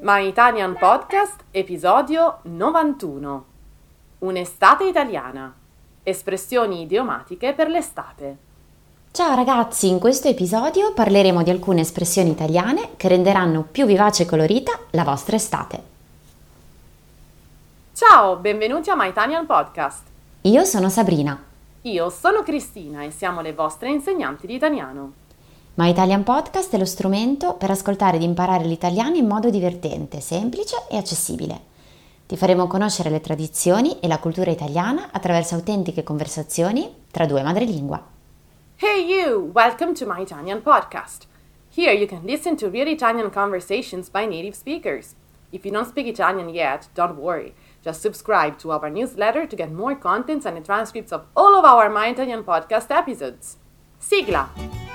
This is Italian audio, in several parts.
My Italian Podcast, episodio 91. Un'estate italiana. Espressioni idiomatiche per l'estate. Ciao ragazzi, in questo episodio parleremo di alcune espressioni italiane che renderanno più vivace e colorita la vostra estate. Ciao, benvenuti a My Italian Podcast. Io sono Sabrina. Io sono Cristina e siamo le vostre insegnanti di italiano. My Italian Podcast è lo strumento per ascoltare ed imparare l'italiano in modo divertente, semplice e accessibile. Ti faremo conoscere le tradizioni e la cultura italiana attraverso autentiche conversazioni tra due madrelingua. Hey you, welcome to My Italian Podcast. Here you can listen to real Italian conversations by native speakers. If you don't speak Italian yet, don't worry. Just subscribe to our newsletter to get more contents and transcripts of all of our My Italian Podcast episodes. Sigla!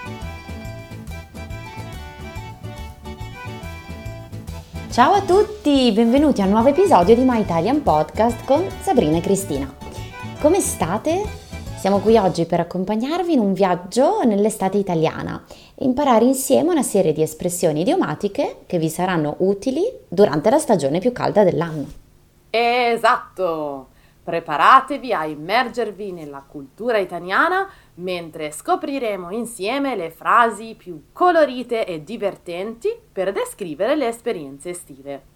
Ciao a tutti, benvenuti a un nuovo episodio di My Italian Podcast con Sabrina e Cristina. Come state? Siamo qui oggi per accompagnarvi in un viaggio nell'estate italiana e imparare insieme una serie di espressioni idiomatiche che vi saranno utili durante la stagione più calda dell'anno. Esatto! Preparatevi a immergervi nella cultura italiana mentre scopriremo insieme le frasi più colorite e divertenti per descrivere le esperienze estive.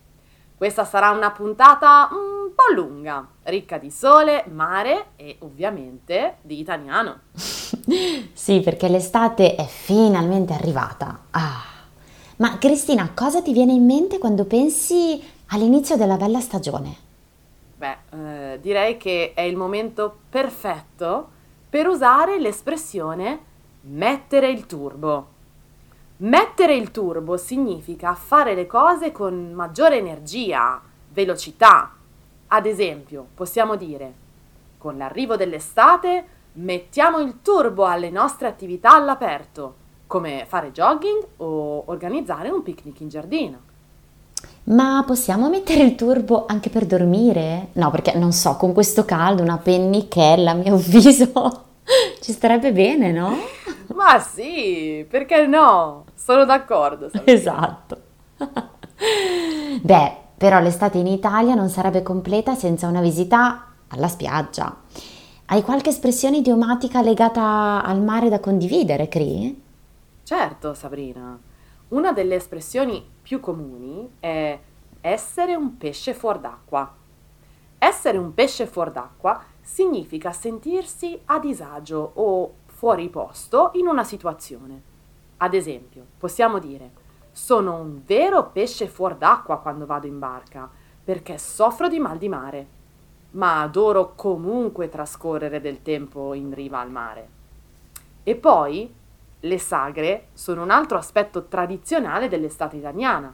Questa sarà una puntata un po' lunga, ricca di sole, mare e ovviamente di italiano. sì, perché l'estate è finalmente arrivata. Ah. Ma Cristina, cosa ti viene in mente quando pensi all'inizio della bella stagione? Beh, eh, direi che è il momento perfetto per usare l'espressione mettere il turbo. Mettere il turbo significa fare le cose con maggiore energia, velocità. Ad esempio, possiamo dire, con l'arrivo dell'estate mettiamo il turbo alle nostre attività all'aperto, come fare jogging o organizzare un picnic in giardino. Ma possiamo mettere il turbo anche per dormire? No, perché non so, con questo caldo una pennichella a mio avviso ci starebbe bene, no? Ma sì, perché no? Sono d'accordo. Sabrina. Esatto. Beh, però l'estate in Italia non sarebbe completa senza una visita alla spiaggia. Hai qualche espressione idiomatica legata al mare da condividere, Cri? Certo, Sabrina. Una delle espressioni più comuni è essere un pesce fuor d'acqua. Essere un pesce fuor d'acqua significa sentirsi a disagio o fuori posto in una situazione. Ad esempio, possiamo dire sono un vero pesce fuor d'acqua quando vado in barca perché soffro di mal di mare, ma adoro comunque trascorrere del tempo in riva al mare. E poi le sagre sono un altro aspetto tradizionale dell'estate italiana.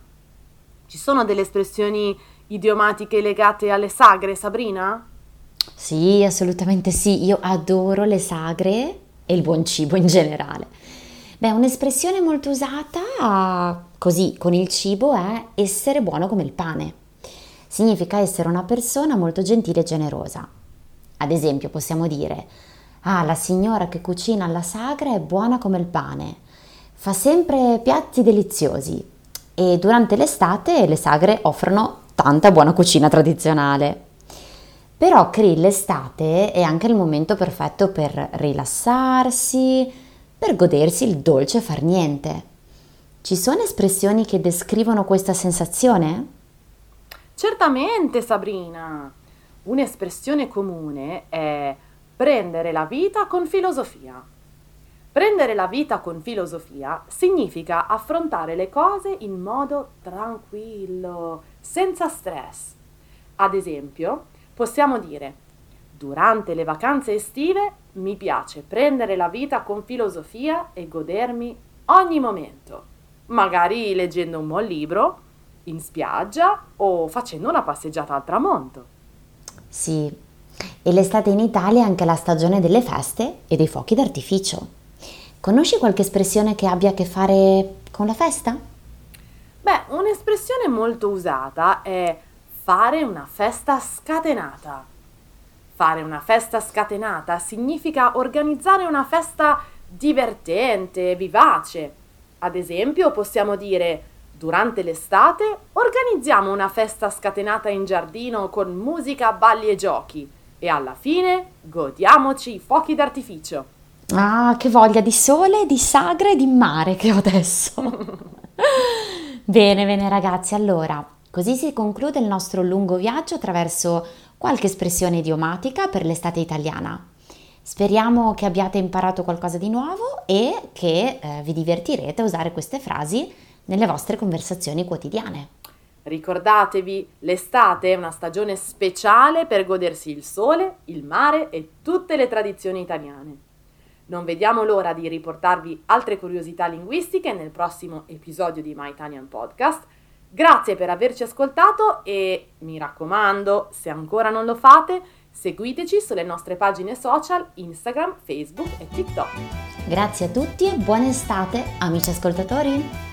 Ci sono delle espressioni idiomatiche legate alle sagre, Sabrina? Sì, assolutamente sì. Io adoro le sagre e il buon cibo in generale. Beh, un'espressione molto usata così con il cibo è essere buono come il pane. Significa essere una persona molto gentile e generosa. Ad esempio, possiamo dire Ah, la signora che cucina alla sagra è buona come il pane. Fa sempre piatti deliziosi e durante l'estate le sagre offrono tanta buona cucina tradizionale. Però Krill l'estate è anche il momento perfetto per rilassarsi, per godersi il dolce far niente. Ci sono espressioni che descrivono questa sensazione? Certamente, Sabrina. Un'espressione comune è Prendere la vita con filosofia. Prendere la vita con filosofia significa affrontare le cose in modo tranquillo, senza stress. Ad esempio, possiamo dire, durante le vacanze estive mi piace prendere la vita con filosofia e godermi ogni momento, magari leggendo un buon libro, in spiaggia o facendo una passeggiata al tramonto. Sì, e l'estate in Italia è anche la stagione delle feste e dei fuochi d'artificio. Conosci qualche espressione che abbia a che fare con la festa? Beh, un'espressione molto usata è fare una festa scatenata. Fare una festa scatenata significa organizzare una festa divertente, vivace. Ad esempio, possiamo dire Durante l'estate organizziamo una festa scatenata in giardino con musica, balli e giochi e alla fine godiamoci i fuochi d'artificio. Ah, che voglia di sole, di sagre e di mare che ho adesso. bene, bene ragazzi, allora, così si conclude il nostro lungo viaggio attraverso qualche espressione idiomatica per l'estate italiana. Speriamo che abbiate imparato qualcosa di nuovo e che eh, vi divertirete a usare queste frasi nelle vostre conversazioni quotidiane. Ricordatevi, l'estate è una stagione speciale per godersi il sole, il mare e tutte le tradizioni italiane. Non vediamo l'ora di riportarvi altre curiosità linguistiche nel prossimo episodio di My Italian Podcast. Grazie per averci ascoltato e mi raccomando, se ancora non lo fate, seguiteci sulle nostre pagine social Instagram, Facebook e TikTok. Grazie a tutti e buona estate, amici ascoltatori!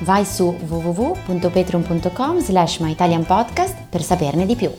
Vai su www.patreon.com slash myitalianpodcast per saperne di più.